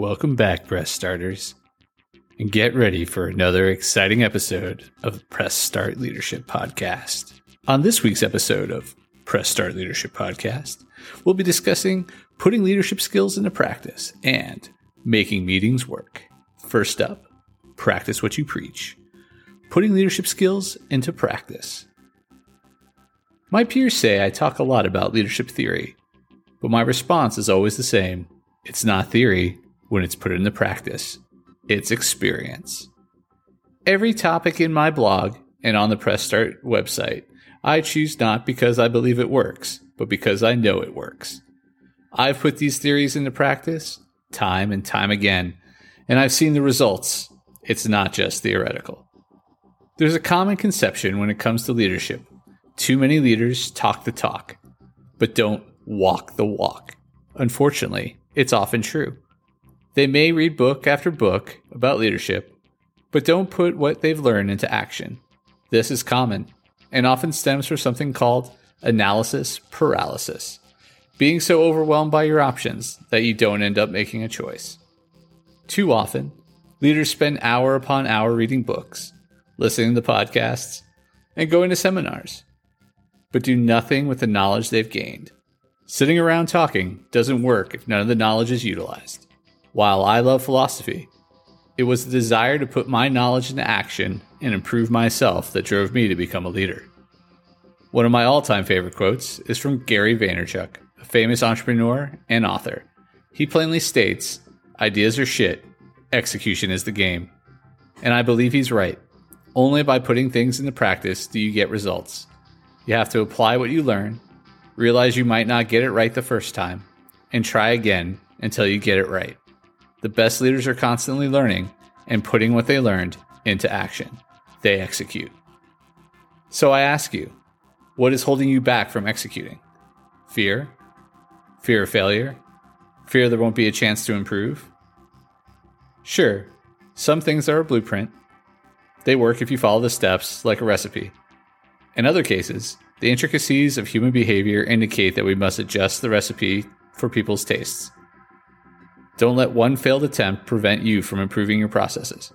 Welcome back, Press Starters. And get ready for another exciting episode of the Press Start Leadership Podcast. On this week's episode of Press Start Leadership Podcast, we'll be discussing putting leadership skills into practice and making meetings work. First up, practice what you preach. Putting leadership skills into practice. My peers say I talk a lot about leadership theory, but my response is always the same it's not theory, when it's put into practice. It's experience. Every topic in my blog and on the Press Start website, I choose not because I believe it works, but because I know it works. I've put these theories into practice time and time again, and I've seen the results. It's not just theoretical. There's a common conception when it comes to leadership. Too many leaders talk the talk, but don't walk the walk. Unfortunately, it's often true. They may read book after book about leadership, but don't put what they've learned into action. This is common and often stems from something called analysis paralysis, being so overwhelmed by your options that you don't end up making a choice. Too often, leaders spend hour upon hour reading books, listening to podcasts, and going to seminars, but do nothing with the knowledge they've gained. Sitting around talking doesn't work if none of the knowledge is utilized. While I love philosophy, it was the desire to put my knowledge into action and improve myself that drove me to become a leader. One of my all time favorite quotes is from Gary Vaynerchuk, a famous entrepreneur and author. He plainly states, Ideas are shit, execution is the game. And I believe he's right. Only by putting things into practice do you get results. You have to apply what you learn, realize you might not get it right the first time, and try again until you get it right. The best leaders are constantly learning and putting what they learned into action. They execute. So I ask you, what is holding you back from executing? Fear? Fear of failure? Fear there won't be a chance to improve? Sure, some things are a blueprint. They work if you follow the steps like a recipe. In other cases, the intricacies of human behavior indicate that we must adjust the recipe for people's tastes. Don't let one failed attempt prevent you from improving your processes.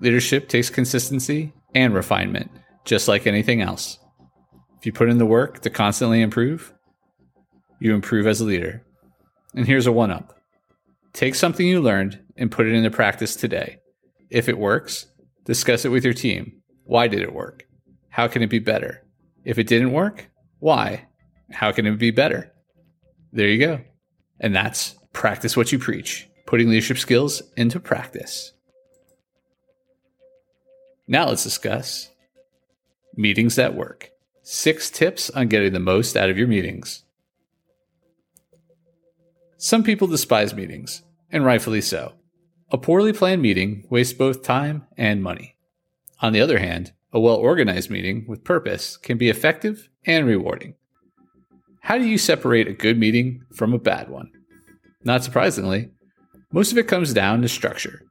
Leadership takes consistency and refinement, just like anything else. If you put in the work to constantly improve, you improve as a leader. And here's a one up take something you learned and put it into practice today. If it works, discuss it with your team. Why did it work? How can it be better? If it didn't work, why? How can it be better? There you go. And that's practice what you preach, putting leadership skills into practice. Now let's discuss meetings that work. Six tips on getting the most out of your meetings. Some people despise meetings, and rightfully so. A poorly planned meeting wastes both time and money. On the other hand, a well organized meeting with purpose can be effective and rewarding. How do you separate a good meeting from a bad one? Not surprisingly, most of it comes down to structure.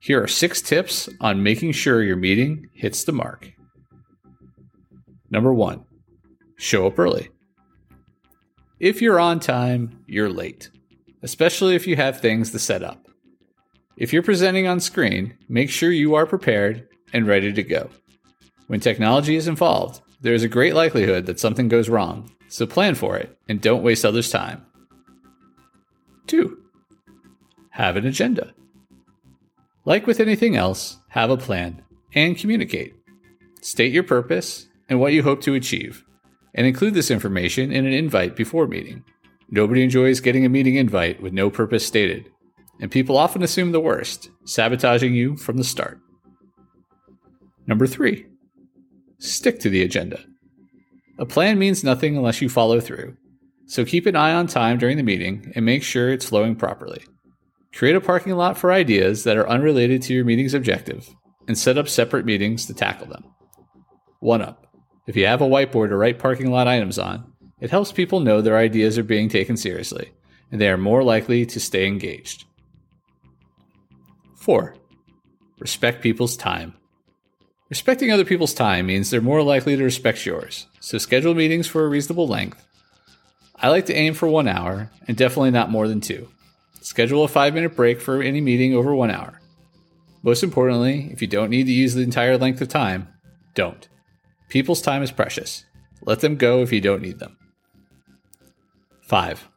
Here are six tips on making sure your meeting hits the mark. Number one, show up early. If you're on time, you're late, especially if you have things to set up. If you're presenting on screen, make sure you are prepared and ready to go. When technology is involved, there is a great likelihood that something goes wrong, so plan for it and don't waste others' time. 2. Have an agenda. Like with anything else, have a plan and communicate. State your purpose and what you hope to achieve, and include this information in an invite before meeting. Nobody enjoys getting a meeting invite with no purpose stated, and people often assume the worst, sabotaging you from the start. Number three, stick to the agenda. A plan means nothing unless you follow through, so keep an eye on time during the meeting and make sure it's flowing properly. Create a parking lot for ideas that are unrelated to your meeting's objective and set up separate meetings to tackle them. 1 up. If you have a whiteboard to write parking lot items on, it helps people know their ideas are being taken seriously and they are more likely to stay engaged. 4. Respect people's time. Respecting other people's time means they're more likely to respect yours, so schedule meetings for a reasonable length. I like to aim for one hour, and definitely not more than two. Schedule a five minute break for any meeting over one hour. Most importantly, if you don't need to use the entire length of time, don't. People's time is precious. Let them go if you don't need them. 5.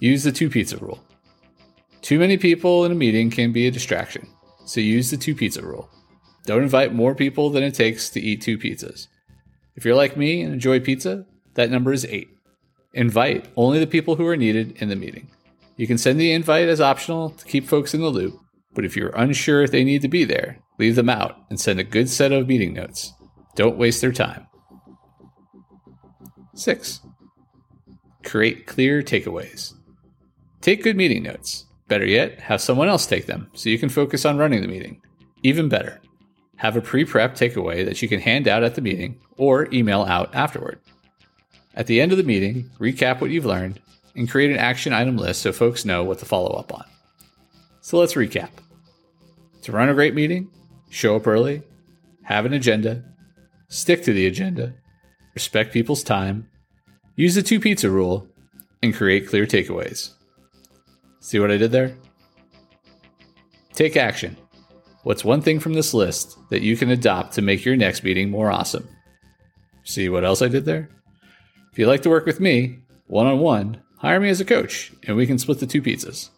Use the two pizza rule. Too many people in a meeting can be a distraction, so use the two pizza rule. Don't invite more people than it takes to eat two pizzas. If you're like me and enjoy pizza, that number is 8. Invite only the people who are needed in the meeting. You can send the invite as optional to keep folks in the loop, but if you're unsure if they need to be there, leave them out and send a good set of meeting notes. Don't waste their time. 6. Create clear takeaways. Take good meeting notes. Better yet, have someone else take them so you can focus on running the meeting. Even better, have a pre prep takeaway that you can hand out at the meeting or email out afterward. At the end of the meeting, recap what you've learned and create an action item list so folks know what to follow up on. So let's recap. To run a great meeting, show up early, have an agenda, stick to the agenda, respect people's time, use the two pizza rule, and create clear takeaways. See what I did there? Take action. What's one thing from this list that you can adopt to make your next meeting more awesome? See what else I did there? If you'd like to work with me, one on one, hire me as a coach and we can split the two pizzas.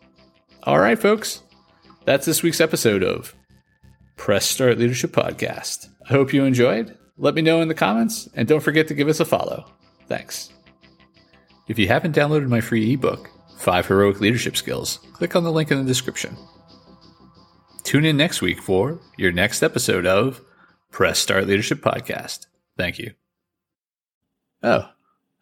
All right, folks. That's this week's episode of Press Start Leadership Podcast. I hope you enjoyed. Let me know in the comments and don't forget to give us a follow. Thanks. If you haven't downloaded my free ebook, Five Heroic Leadership Skills, click on the link in the description. Tune in next week for your next episode of Press Start Leadership Podcast. Thank you. Oh,